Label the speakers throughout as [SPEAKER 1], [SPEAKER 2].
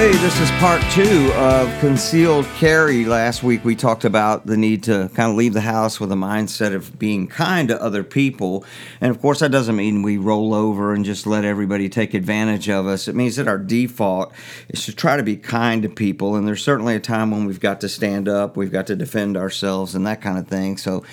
[SPEAKER 1] Hey, this is part two of concealed carry. Last week we talked about the need to kind of leave the house with a mindset of being kind to other people. And of course, that doesn't mean we roll over and just let everybody take advantage of us. It means that our default is to try to be kind to people. And there's certainly a time when we've got to stand up, we've got to defend ourselves, and that kind of thing. So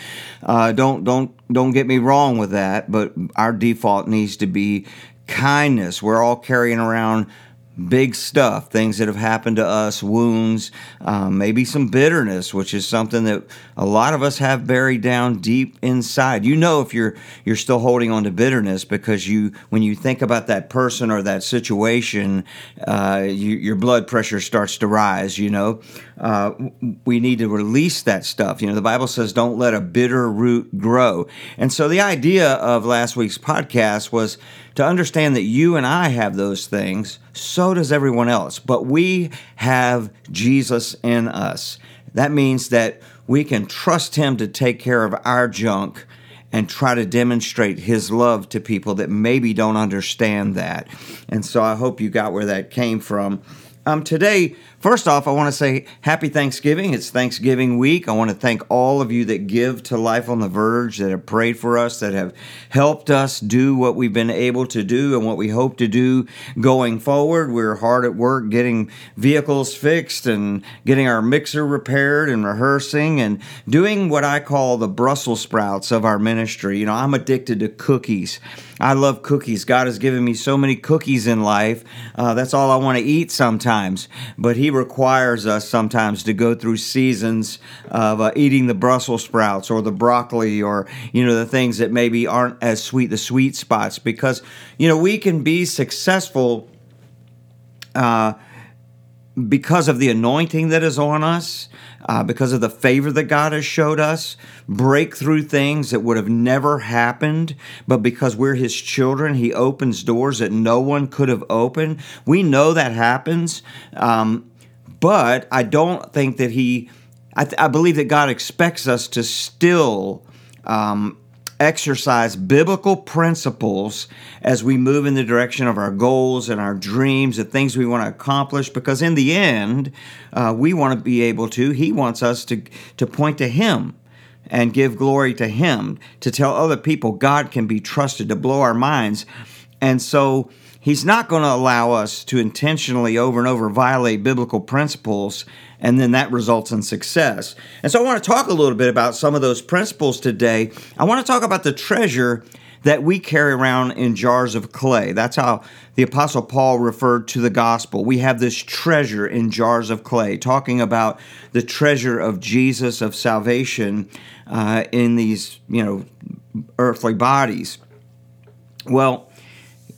[SPEAKER 1] uh, don't don't don't get me wrong with that. But our default needs to be kindness. We're all carrying around big stuff, things that have happened to us, wounds, um, maybe some bitterness, which is something that a lot of us have buried down deep inside. You know if you're you're still holding on to bitterness because you when you think about that person or that situation, uh, you, your blood pressure starts to rise. You know, uh, we need to release that stuff. You know, the Bible says, "Don't let a bitter root grow," and so the idea of last week's podcast was to understand that you and I have those things, so does everyone else. But we have Jesus in us. That means that we can trust Him to take care of our junk and try to demonstrate His love to people that maybe don't understand that. And so I hope you got where that came from. Um, today, First off, I want to say happy Thanksgiving. It's Thanksgiving week. I want to thank all of you that give to Life on the Verge, that have prayed for us, that have helped us do what we've been able to do and what we hope to do going forward. We're hard at work getting vehicles fixed and getting our mixer repaired and rehearsing and doing what I call the Brussels sprouts of our ministry. You know, I'm addicted to cookies. I love cookies. God has given me so many cookies in life. Uh, that's all I want to eat sometimes. But He requires us sometimes to go through seasons of uh, eating the Brussels sprouts or the broccoli or you know the things that maybe aren't as sweet, the sweet spots, because you know we can be successful. Uh, because of the anointing that is on us, uh, because of the favor that God has showed us, break through things that would have never happened. But because we're His children, He opens doors that no one could have opened. We know that happens. Um, but I don't think that he, I, th- I believe that God expects us to still um, exercise biblical principles as we move in the direction of our goals and our dreams, the things we want to accomplish. Because in the end, uh, we want to be able to, He wants us to, to point to Him and give glory to Him, to tell other people God can be trusted, to blow our minds. And so, He's not going to allow us to intentionally over and over violate biblical principles, and then that results in success. And so I want to talk a little bit about some of those principles today. I want to talk about the treasure that we carry around in jars of clay. That's how the Apostle Paul referred to the gospel. We have this treasure in jars of clay, talking about the treasure of Jesus, of salvation uh, in these, you know, earthly bodies. Well,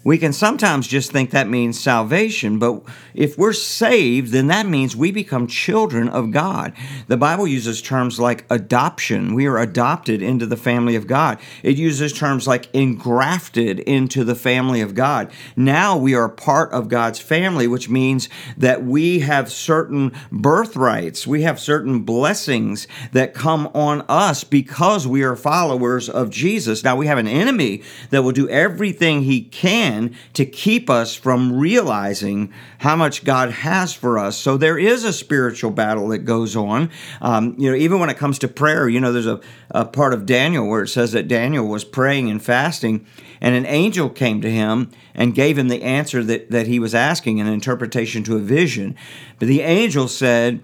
[SPEAKER 1] we can sometimes just think that means salvation, but if we're saved, then that means we become children of God. The Bible uses terms like adoption. We are adopted into the family of God. It uses terms like engrafted into the family of God. Now we are part of God's family, which means that we have certain birthrights, we have certain blessings that come on us because we are followers of Jesus. Now we have an enemy that will do everything he can can to keep us from realizing how much God has for us. So there is a spiritual battle that goes on. Um, you know, even when it comes to prayer, you know, there's a, a part of Daniel where it says that Daniel was praying and fasting, and an angel came to him and gave him the answer that, that he was asking, an interpretation to a vision. But the angel said,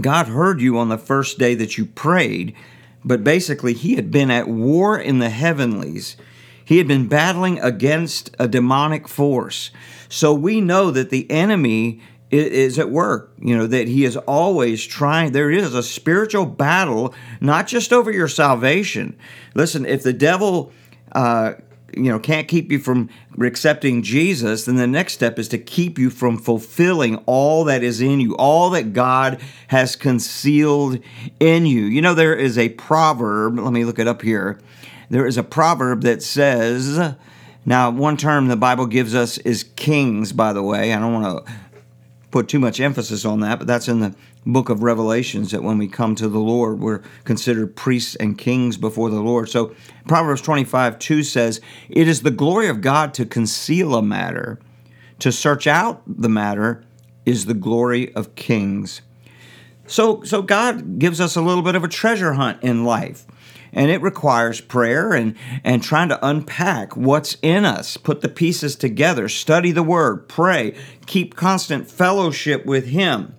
[SPEAKER 1] God heard you on the first day that you prayed, but basically, he had been at war in the heavenlies he had been battling against a demonic force. So we know that the enemy is at work, you know, that he is always trying. There is a spiritual battle, not just over your salvation. Listen, if the devil, uh, you know, can't keep you from accepting Jesus, then the next step is to keep you from fulfilling all that is in you, all that God has concealed in you. You know, there is a proverb, let me look it up here. There is a proverb that says, now, one term the Bible gives us is kings, by the way. I don't want to put too much emphasis on that, but that's in the book of Revelations that when we come to the Lord, we're considered priests and kings before the Lord. So, Proverbs 25 2 says, It is the glory of God to conceal a matter, to search out the matter is the glory of kings. So, so God gives us a little bit of a treasure hunt in life. And it requires prayer and, and trying to unpack what's in us, put the pieces together, study the word, pray, keep constant fellowship with Him.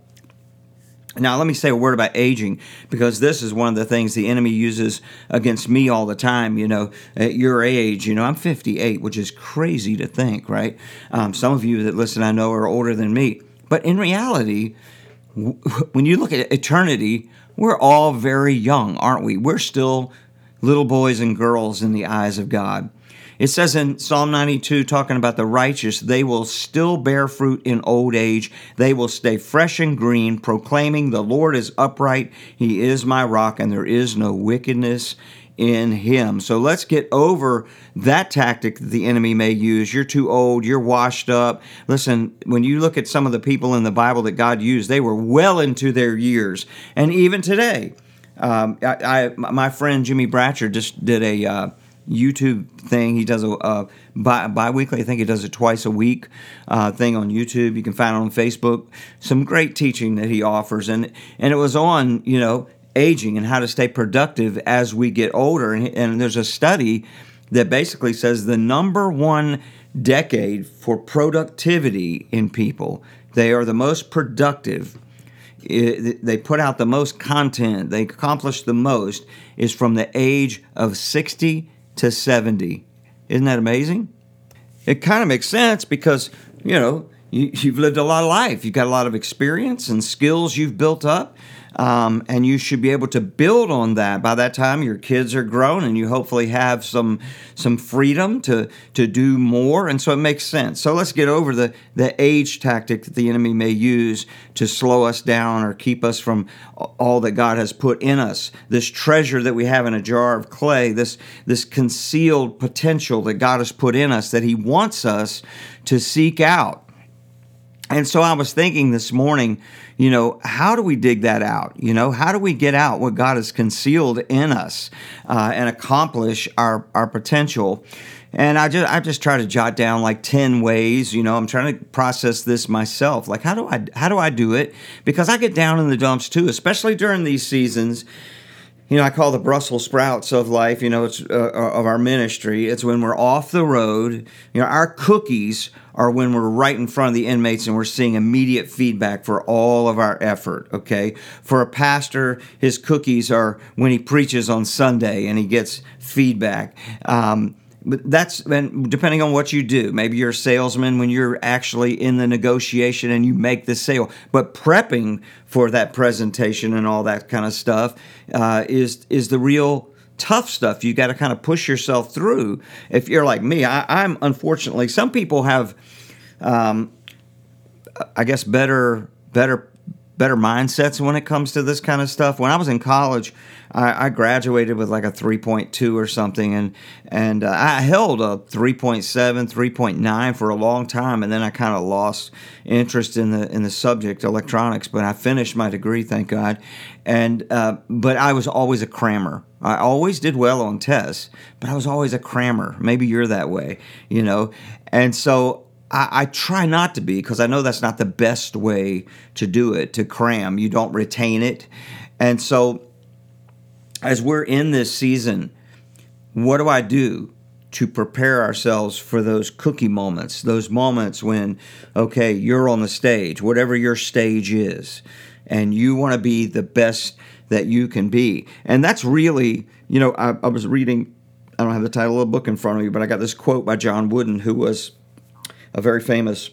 [SPEAKER 1] Now, let me say a word about aging because this is one of the things the enemy uses against me all the time. You know, at your age, you know, I'm 58, which is crazy to think, right? Um, some of you that listen, I know, are older than me. But in reality, when you look at eternity, we're all very young, aren't we? We're still little boys and girls in the eyes of God. It says in Psalm 92, talking about the righteous, they will still bear fruit in old age. They will stay fresh and green, proclaiming, The Lord is upright, He is my rock, and there is no wickedness in him. So let's get over that tactic that the enemy may use. You're too old, you're washed up. Listen, when you look at some of the people in the Bible that God used, they were well into their years. And even today, um, I, I, my friend Jimmy Bratcher just did a uh, YouTube thing. He does a, a bi- weekly I think he does it twice a week uh, thing on YouTube. You can find it on Facebook. Some great teaching that he offers, and and it was on you know aging and how to stay productive as we get older. And, and there's a study that basically says the number one decade for productivity in people, they are the most productive. They put out the most content, they accomplish the most, is from the age of 60 to 70. Isn't that amazing? It kind of makes sense because, you know, you, have lived a lot of life. You've got a lot of experience and skills you've built up. Um, and you should be able to build on that. By that time, your kids are grown, and you hopefully have some some freedom to to do more. And so it makes sense. So let's get over the the age tactic that the enemy may use to slow us down or keep us from all that God has put in us. This treasure that we have in a jar of clay, this this concealed potential that God has put in us that He wants us to seek out. And so I was thinking this morning, you know, how do we dig that out? You know, how do we get out what God has concealed in us uh, and accomplish our, our potential? And I just I just try to jot down like 10 ways, you know, I'm trying to process this myself. Like how do I how do I do it? Because I get down in the dumps too, especially during these seasons you know, I call the Brussels sprouts of life, you know, it's uh, uh, of our ministry. It's when we're off the road. You know, our cookies are when we're right in front of the inmates and we're seeing immediate feedback for all of our effort, okay? For a pastor, his cookies are when he preaches on Sunday and he gets feedback. Um, but that's and depending on what you do maybe you're a salesman when you're actually in the negotiation and you make the sale. But prepping for that presentation and all that kind of stuff uh, is is the real tough stuff. You got to kind of push yourself through. If you're like me I, am unfortunately some people have um, i guess better better better mindsets when it comes to this kind of stuff. When I was in college, I, I graduated with like a 3.2 or something, and and uh, I held a 3.7, 3.9 for a long time, and then I kind of lost interest in the in the subject electronics. But I finished my degree, thank God. And uh, but I was always a crammer. I always did well on tests, but I was always a crammer. Maybe you're that way, you know. And so I, I try not to be because I know that's not the best way to do it, to cram. You don't retain it. And so, as we're in this season, what do I do to prepare ourselves for those cookie moments, those moments when, okay, you're on the stage, whatever your stage is, and you want to be the best that you can be? And that's really, you know, I, I was reading, I don't have the title of the book in front of me, but I got this quote by John Wooden, who was a very famous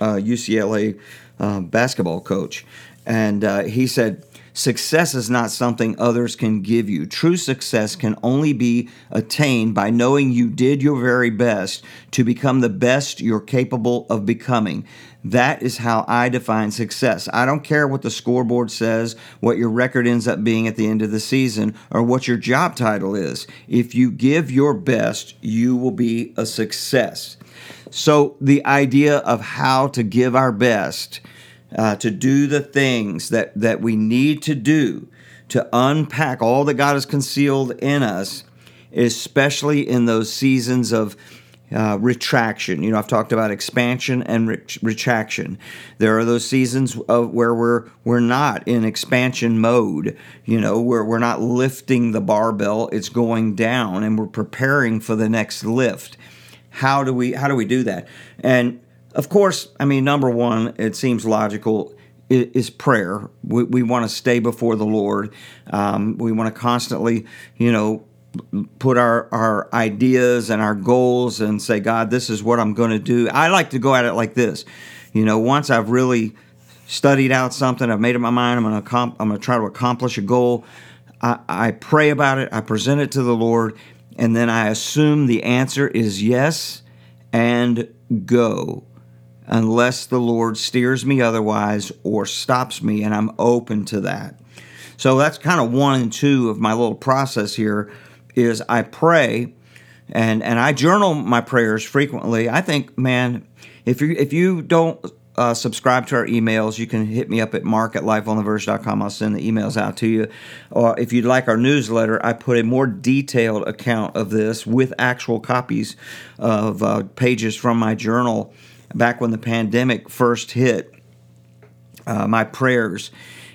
[SPEAKER 1] uh, UCLA uh, basketball coach, and uh, he said, Success is not something others can give you. True success can only be attained by knowing you did your very best to become the best you're capable of becoming. That is how I define success. I don't care what the scoreboard says, what your record ends up being at the end of the season, or what your job title is. If you give your best, you will be a success. So, the idea of how to give our best, uh, to do the things that, that we need to do to unpack all that God has concealed in us, especially in those seasons of uh, retraction. You know, I've talked about expansion and re- retraction. There are those seasons of where we're we're not in expansion mode. You know, where we're not lifting the barbell; it's going down, and we're preparing for the next lift. How do we how do we do that? And of course, I mean, number one, it seems logical is prayer. We, we want to stay before the Lord. Um, we want to constantly, you know, put our, our ideas and our goals and say, God, this is what I'm going to do. I like to go at it like this. You know, once I've really studied out something, I've made up my mind, I'm going to, I'm going to try to accomplish a goal. I, I pray about it, I present it to the Lord, and then I assume the answer is yes and go unless the Lord steers me otherwise or stops me, and I'm open to that. So that's kind of one and two of my little process here is I pray and and I journal my prayers frequently. I think, man, if you if you don't uh, subscribe to our emails, you can hit me up at mark at lifeontheverge.com. I'll send the emails out to you. Or if you'd like our newsletter, I put a more detailed account of this with actual copies of uh, pages from my journal back when the pandemic first hit, uh, my prayers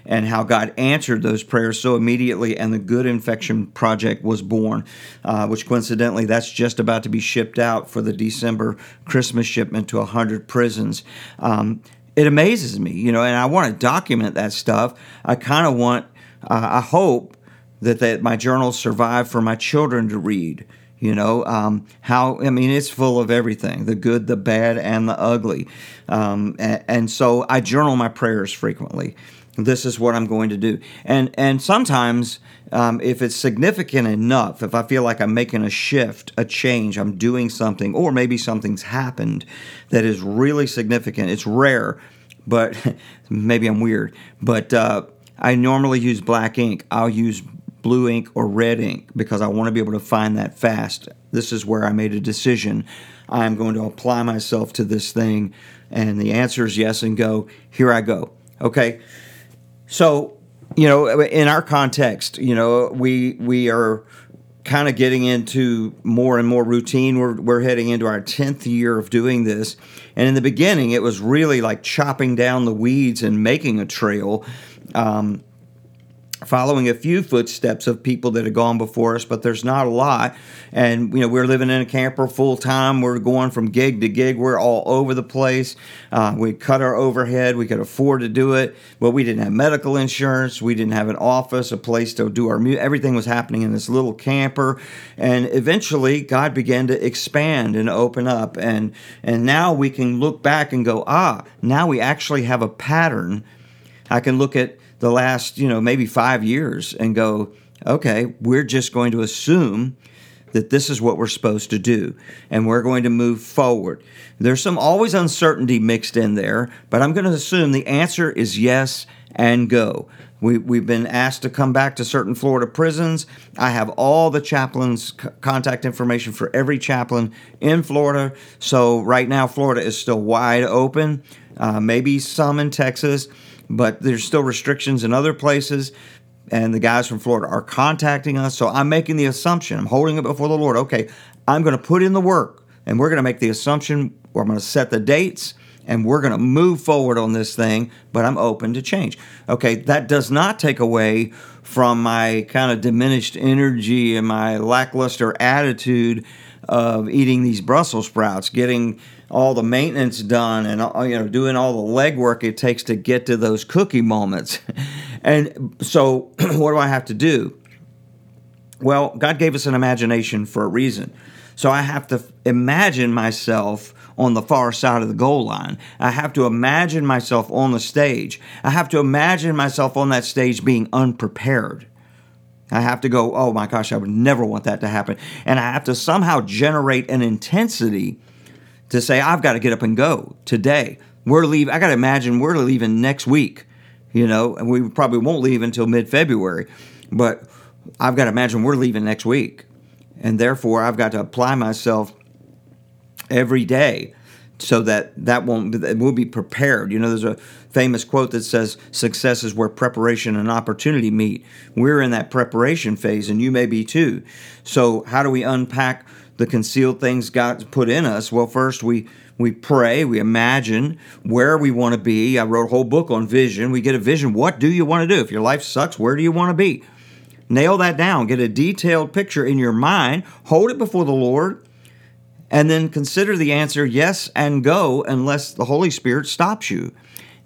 [SPEAKER 1] and how God answered those prayers so immediately, and the Good Infection Project was born, uh, which coincidentally, that's just about to be shipped out for the December Christmas shipment to 100 prisons. Um, it amazes me, you know, and I want to document that stuff. I kind of want, uh, I hope that, that my journals survive for my children to read you know um, how i mean it's full of everything the good the bad and the ugly um, and, and, so i journal my prayers frequently this is what i'm going to do and and sometimes um, if it's significant enough if i feel like i'm making a shift a change i'm doing something or maybe something's happened that is really significant it's rare but maybe i'm weird but uh, i normally use black ink i'll use blue ink or red ink because I want to be able to find that fast. This is where I made a decision. I'm going to apply myself to this thing. And the answer is yes, and go. Here I go. Okay. So, you know, in our context, you know, we we are kind of getting into more and more routine. We're, we're heading into our 10th year of doing this. And in the beginning, it was really like chopping down the weeds and making a trail. Um, following a few footsteps of people that have gone before us, but there's not a lot. And you know, we're living in a camper full time. We're going from gig to gig. We're all over the place. Uh, we cut our overhead. We could afford to do it, but we didn't have medical insurance. We didn't have an office, a place to do our. Everything was happening in this little camper. And eventually, God began to expand and open up. And and now we can look back and go, ah, now we actually have a pattern. I can look at the last, you know, maybe five years and go, okay, we're just going to assume that this is what we're supposed to do and we're going to move forward. There's some always uncertainty mixed in there, but I'm going to assume the answer is yes and go. We, we've been asked to come back to certain Florida prisons. I have all the chaplains' c- contact information for every chaplain in Florida. So, right now, Florida is still wide open, uh, maybe some in Texas but there's still restrictions in other places. And the guys from Florida are contacting us. So I'm making the assumption, I'm holding it before the Lord. Okay, I'm going to put in the work and we're going to make the assumption, or I'm going to set the dates and we're going to move forward on this thing, but I'm open to change. Okay, that does not take away from my kind of diminished energy and my lackluster attitude of eating these Brussels sprouts, getting all the maintenance done and uh, you know doing all the legwork it takes to get to those cookie moments. and so what do I have to do? Well, God gave us an imagination for a reason. So I have to imagine myself on the far side of the goal line. I have to imagine myself on the stage. I have to imagine myself on that stage being unprepared. I have to go, oh my gosh, I would never want that to happen. And I have to somehow generate an intensity to say, I've got to get up and go today. We're leaving, I got to imagine we're leaving next week, you know, and we probably won't leave until mid February, but I've got to imagine we're leaving next week. And therefore, I've got to apply myself every day so that that won't that we'll be prepared. You know, there's a famous quote that says, "Success is where preparation and opportunity meet." We're in that preparation phase, and you may be too. So, how do we unpack the concealed things God put in us? Well, first we we pray, we imagine where we want to be. I wrote a whole book on vision. We get a vision. What do you want to do? If your life sucks, where do you want to be? Nail that down. Get a detailed picture in your mind. Hold it before the Lord. And then consider the answer yes and go unless the Holy Spirit stops you.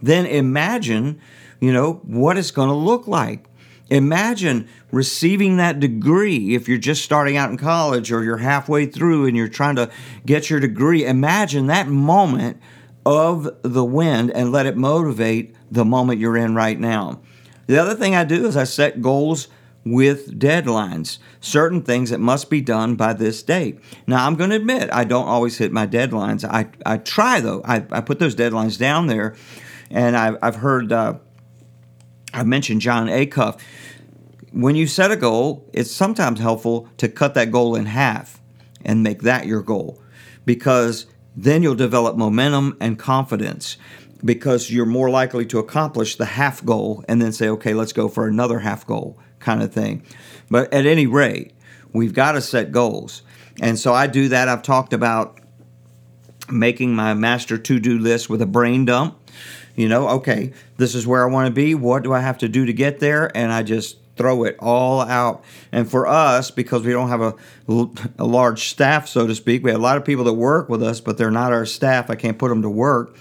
[SPEAKER 1] Then imagine, you know, what it's going to look like. Imagine receiving that degree if you're just starting out in college or you're halfway through and you're trying to get your degree. Imagine that moment of the wind and let it motivate the moment you're in right now. The other thing I do is I set goals with deadlines, certain things that must be done by this date. Now, I'm going to admit I don't always hit my deadlines. I, I try, though. I, I put those deadlines down there, and I've, I've heard, uh, I mentioned Jon Acuff when you set a goal, it's sometimes helpful to cut that goal in half and make that your goal because then you'll develop momentum and confidence because you're more likely to accomplish the half goal and then say, okay, let's go for another half goal kind of thing. But at any rate, we've got to set goals. And so I do that. I've talked about making my master to do list with a brain dump. You know, okay, this is where I want to be. What do I have to do to get there? And I just throw it all out. And for us, because we don't have a, a large staff, so to speak, we have a lot of people that work with us, but they're not our staff. I can't put them to work.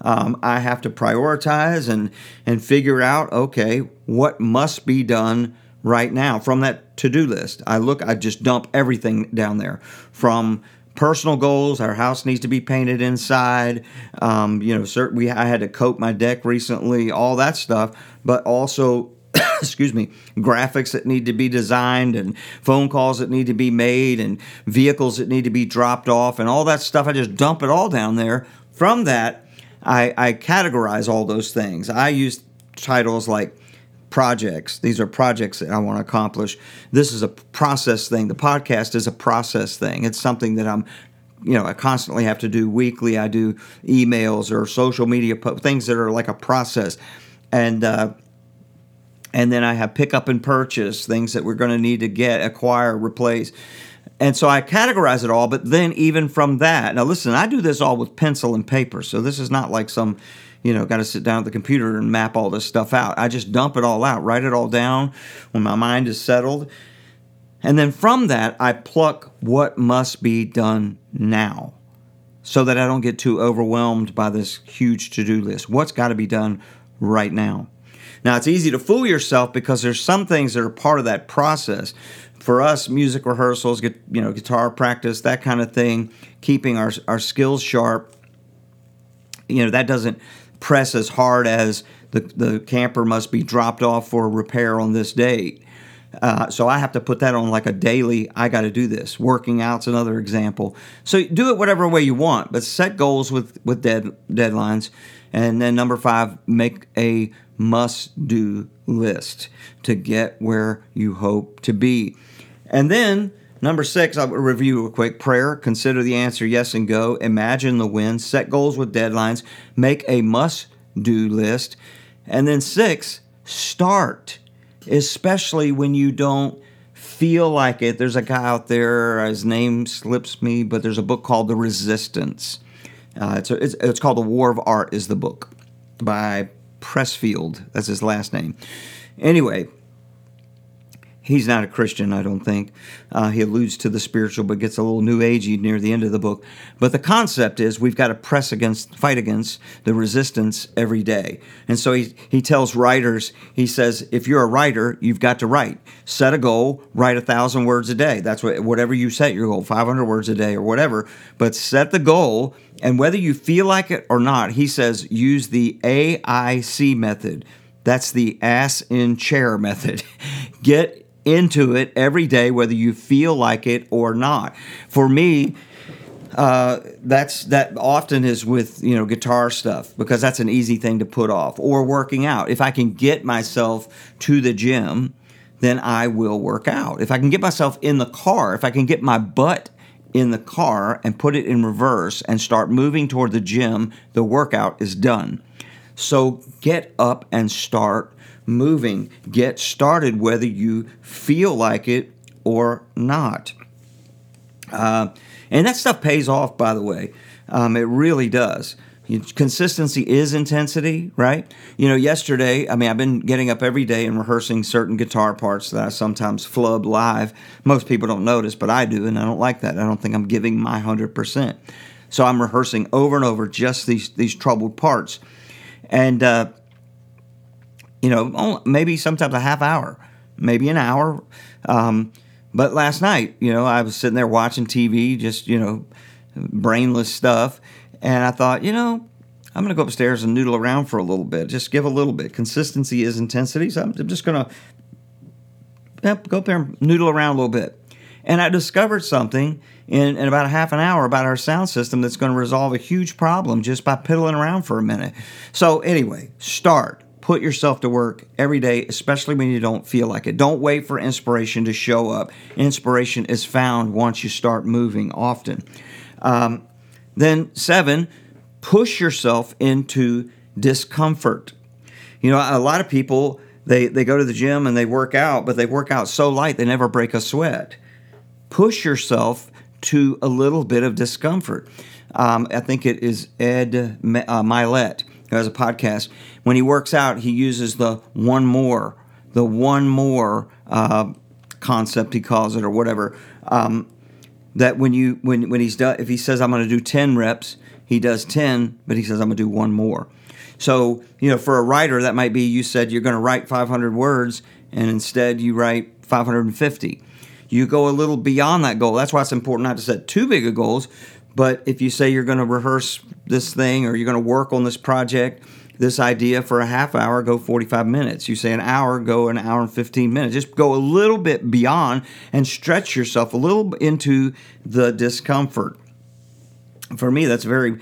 [SPEAKER 1] Um, I have to prioritize and and figure out okay what must be done right now from that to do list. I look, I just dump everything down there from personal goals. Our house needs to be painted inside. Um, you know, certain, we I had to coat my deck recently, all that stuff, but also excuse me, graphics that need to be designed and phone calls that need to be made and vehicles that need to be dropped off and all that stuff. I just dump it all down there. From that, I, I categorize all those things. I use titles like projects. These are projects that I want to accomplish. This is a process thing. The podcast is a process thing. It's something that I'm you know, I constantly have to do weekly. I do emails or social media po- things that are like a process, and uh, and then I have pick up and purchase things that we're going to need to get, acquire, replace. And so I categorize it all, but then even from that, now listen, I do this all with pencil and paper. So this is not like some, you know, got to sit down at the computer and map all this stuff out. I just dump it all out, write it all down when my mind is settled. And then from that, I pluck what must be done now so that I don't get too overwhelmed by this huge to do list. What's got to be done right now? Now, it's easy to fool yourself because there's some things that are part of that process. For us, music rehearsals, get, you know, guitar practice, that kind of thing, keeping our, our skills sharp, you know, that doesn't press as hard as the, the camper must be dropped off for repair on this date. Uh, so I have to put that on like a daily. I got to do this. Working out's another example. So do it whatever way you want, but set goals with with dead deadlines. And then number five, make a must do list to get where you hope to be. And then number six, I'll review a quick prayer. Consider the answer yes and go. Imagine the win. Set goals with deadlines. Make a must do list. And then six, start, especially when you don't feel like it. There's a guy out there, his name slips me, but there's a book called The Resistance. Uh, it's, a, it's, it's called The War of Art, is the book by Pressfield. That's his last name. Anyway, He's not a Christian, I don't think. Uh, he alludes to the spiritual, but gets a little new agey near the end of the book. But the concept is we've got to press against, fight against the resistance every day. And so he, he tells writers, he says, if you're a writer, you've got to write. Set a goal, write a thousand words a day. That's what, whatever you set your goal, 500 words a day or whatever. But set the goal, and whether you feel like it or not, he says, use the AIC method. That's the ass in chair method. Get into it every day, whether you feel like it or not. For me, uh, that's that often is with you know guitar stuff because that's an easy thing to put off or working out. If I can get myself to the gym, then I will work out. If I can get myself in the car, if I can get my butt in the car and put it in reverse and start moving toward the gym, the workout is done. So get up and start moving. Get started whether you feel like it or not. Uh, and that stuff pays off, by the way. Um, it really does. Consistency is intensity, right? You know, yesterday, I mean, I've been getting up every day and rehearsing certain guitar parts that I sometimes flub live. Most people don't notice, but I do, and I don't like that. I don't think I'm giving my 100%. So I'm rehearsing over and over just these, these troubled parts. And, uh, you know, maybe sometimes a half hour, maybe an hour. Um, but last night, you know, I was sitting there watching TV, just, you know, brainless stuff and I thought, you know, I'm going to go upstairs and noodle around for a little bit. Just give a little bit. Consistency is intensity. So I'm just going to yep, go up there and noodle around a little bit. And I discovered something in, in about a half an hour about our sound system that's going to resolve a huge problem just by piddling around for a minute. So, anyway, start. Put yourself to work every day, especially when you don't feel like it. Don't wait for inspiration to show up. Inspiration is found once you start moving often. Um, then, seven, push yourself into discomfort. You know, a lot of people, they, they go to the gym and they work out, but they work out so light they never break a sweat. Push yourself to a little bit of discomfort. Um, I think it is Ed uh, Mylett has a podcast. When he works out, he uses the one more, the one more uh, concept, he calls it, or whatever. Um, that when you when when he's done if he says I'm going to do 10 reps, he does 10, but he says I'm going to do one more. So, you know, for a writer that might be you said you're going to write 500 words and instead you write 550. You go a little beyond that goal. That's why it's important not to set too big of goals, but if you say you're going to rehearse this thing or you're going to work on this project this idea for a half hour, go 45 minutes. You say an hour, go an hour and 15 minutes. Just go a little bit beyond and stretch yourself a little into the discomfort. For me, that's very,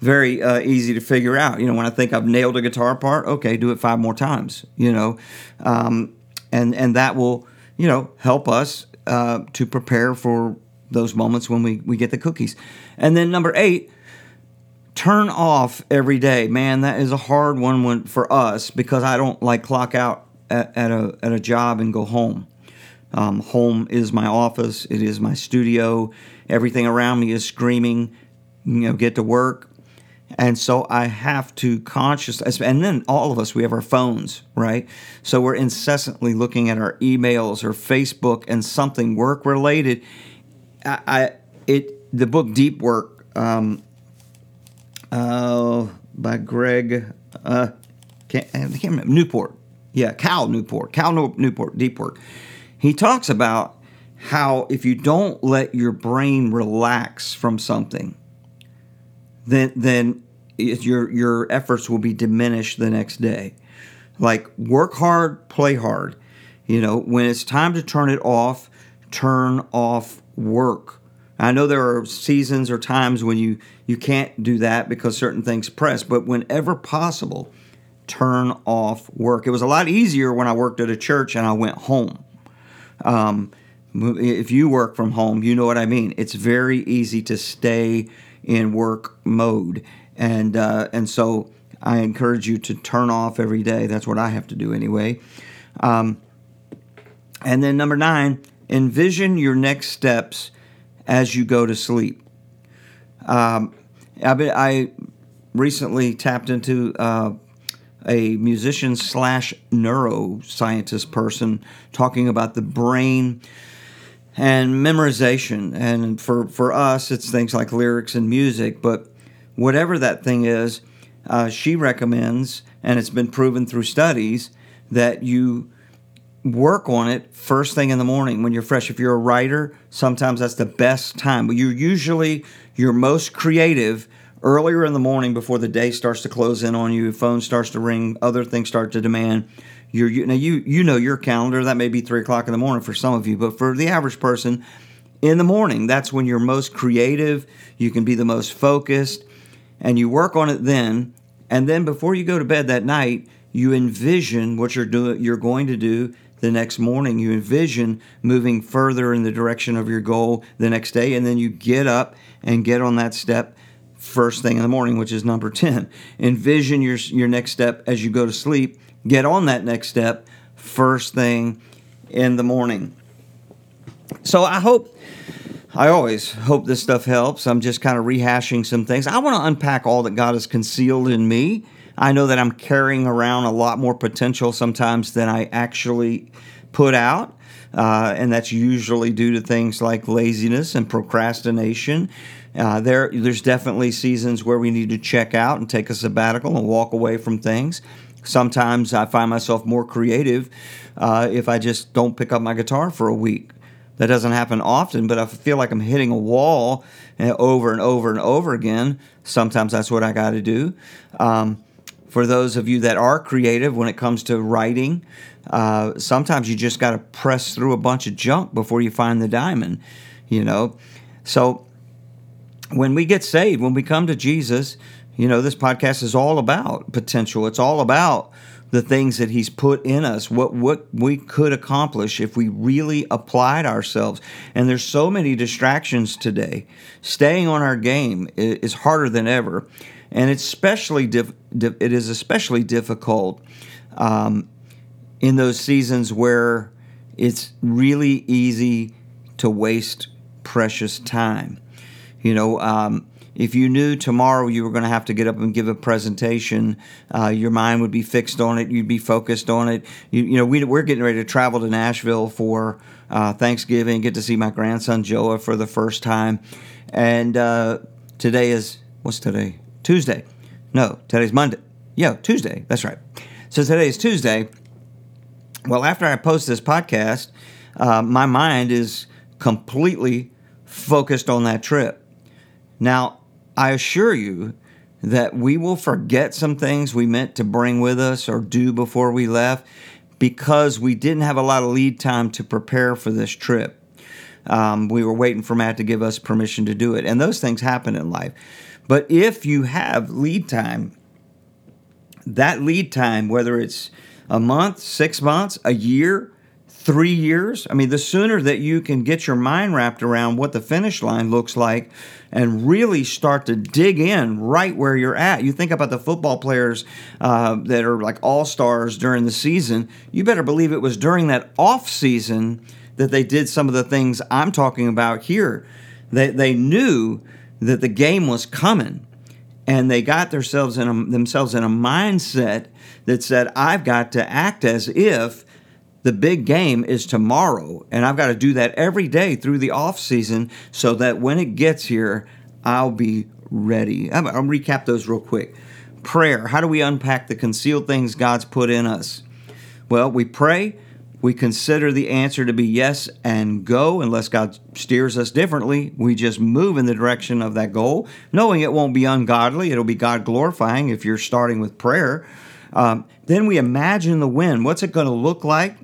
[SPEAKER 1] very uh, easy to figure out. You know, when I think I've nailed a guitar part, okay, do it five more times. You know, um, and and that will you know help us uh, to prepare for those moments when we we get the cookies. And then number eight turn off every day. Man, that is a hard one for us because I don't like clock out at, at a at a job and go home. Um, home is my office. It is my studio. Everything around me is screaming, you know, get to work. And so I have to consciously, and then all of us, we have our phones, right? So we're incessantly looking at our emails or Facebook and something work related. I, I it the book Deep Work um, uh, by Greg. Uh, can't, I can't remember Newport. Yeah, Cal Newport. Cal Newport. Deep work. He talks about how if you don't let your brain relax from something, then then your your efforts will be diminished the next day. Like work hard, play hard. You know, when it's time to turn it off, turn off work I know there are seasons or times when you you can't do that because certain things press, but whenever possible, turn off work. It was a lot easier when I worked at a church and I went home. Um, if you work from home, you know what I mean. It's very easy to stay in work mode, and uh, and so I encourage you to turn off every day. That's what I have to do anyway. Um, and then number nine, envision your next steps as you go to sleep. Um, I, I recently tapped into uh, a musician slash neuroscientist person talking about the brain and memorization. And for, for us, it's things like lyrics and music, but whatever that thing is, uh, she recommends, and it's been proven through studies, that you work on it first thing in the morning when you're fresh. If you're a writer, sometimes that's the best time. But you're usually your most creative earlier in the morning before the day starts to close in on you, phone starts to ring, other things start to demand. You're, you now you you know your calendar. That may be three o'clock in the morning for some of you, but for the average person, in the morning, that's when you're most creative. You can be the most focused, and you work on it then. And then before you go to bed that night, you envision what you're doing. You're going to do the next morning. You envision moving further in the direction of your goal the next day, and then you get up and get on that step first thing in the morning, which is number 10. Envision your, your next step as you go to sleep. Get on that next step first thing in the morning. So I hope I always hope this stuff helps. I'm just kind of rehashing some things. I want to unpack all that God has concealed in me. I know that I'm carrying around a lot more potential sometimes than I actually put out. Uh, and that's usually due to things like laziness and procrastination. Uh, there, there's definitely seasons where we need to check out and take a sabbatical and walk away from things. Sometimes I find myself more creative uh, if I just don't pick up my guitar for a week. That doesn't happen often, but I feel like I'm hitting a wall uh, over and over and over again. Sometimes that's what I got to do. Um, for those of you that are creative when it comes to writing, uh, sometimes you just got to press through a bunch of junk before you find the diamond, you know. So when we get saved, when we come to Jesus, you know, this podcast is all about potential. It's all about the things that he's put in us, what what we could accomplish if we really applied ourselves. And there's so many distractions today. Staying on our game is harder than ever, and it's especially it is especially difficult um, in those seasons where it's really easy to waste precious time. You know, um, if you knew tomorrow you were going to have to get up and give a presentation, uh, your mind would be fixed on it. You'd be focused on it. You, you know, we, are getting ready to travel to Nashville for uh, Thanksgiving. Get to see my grandson Joa for the first time, and uh, today is what's today? Tuesday. No, today's Monday. Yeah, Tuesday. That's right. So today is Tuesday. Well, after I post this podcast, uh, my mind is completely focused on that trip. Now, I assure you that we will forget some things we meant to bring with us or do before we left because we didn't have a lot of lead time to prepare for this trip. Um, we were waiting for Matt to give us permission to do it. And those things happen in life. But if you have lead time, that lead time, whether it's a month, six months, a year, three years. I mean, the sooner that you can get your mind wrapped around what the finish line looks like and really start to dig in right where you're at. You think about the football players uh, that are like all stars during the season, you better believe it was during that off season that they did some of the things I'm talking about here. They, they knew that the game was coming. And they got themselves in a, themselves in a mindset that said, I've got to act as if the big game is tomorrow. And i've got to do that every day through the off season so that when it gets here i'll be ready. I'll, I'll recap those real quick. Prayer. How do we unpack the concealed things god's put in us? Well we pray we consider the answer to be yes and go unless god steers us differently we just move in the direction of that goal knowing it won't be ungodly it'll be god glorifying if you're starting with prayer um, then we imagine the win what's it going to look like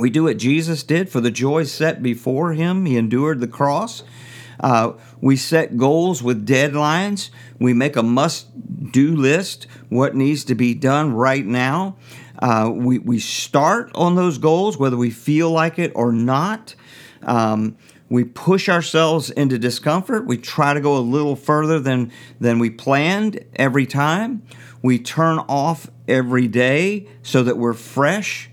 [SPEAKER 1] we do what Jesus did for the joy set before him. He endured the cross. Uh, we set goals with deadlines. We make a must do list, what needs to be done right now. Uh, we, we start on those goals, whether we feel like it or not. Um, we push ourselves into discomfort. We try to go a little further than, than we planned every time. We turn off every day so that we're fresh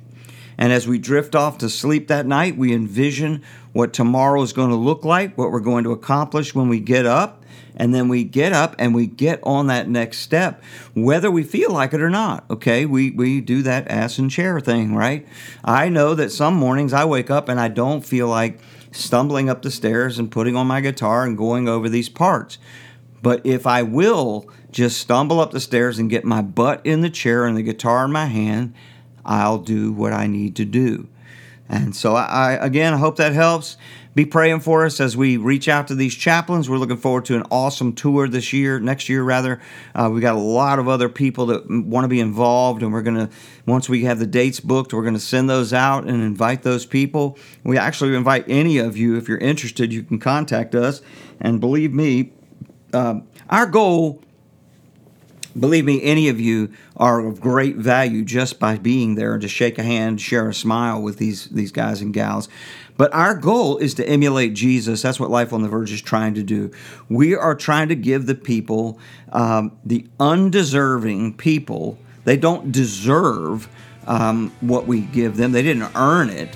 [SPEAKER 1] and as we drift off to sleep that night, we envision what tomorrow is going to look like, what we're going to accomplish when we get up. And then we get up and we get on that next step, whether we feel like it or not. Okay, we, we do that ass and chair thing, right? I know that some mornings I wake up and I don't feel like stumbling up the stairs and putting on my guitar and going over these parts. But if I will just stumble up the stairs and get my butt in the chair and the guitar in my hand, I'll do what I need to do. And so, I, again, I hope that helps. Be praying for us as we reach out to these chaplains. We're looking forward to an awesome tour this year, next year rather. Uh, we got a lot of other people that want to be involved, and we're going to, once we have the dates booked, we're to send those out and invite those people. We actually invite any of you, if you're interested, you can contact us. And believe me, uh, our goal Believe me, any of you are of great value just by being there and to shake a hand, share a smile with these, these guys and gals. But our goal is to emulate Jesus. That's what Life on the Verge is trying to do. We are trying to give the people, um, the undeserving people, they don't deserve um, what we give them, they didn't earn it.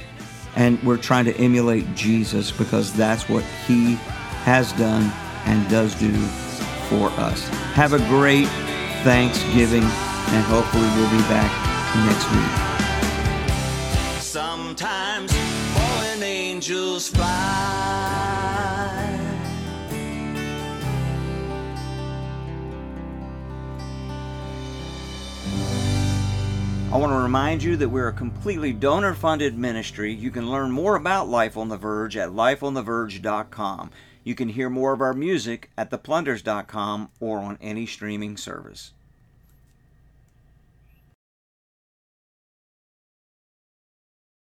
[SPEAKER 1] and we're trying to emulate Jesus because that's what he has done and does do for us. Have a great Thanksgiving, and hopefully we'll be back next week.
[SPEAKER 2] Sometimes fallen angels fly.
[SPEAKER 1] I want to remind you that we're a completely donor funded ministry. You can learn more about Life on the Verge at lifeontheverge.com. You can hear more of our music at theplunders.com or on any streaming service.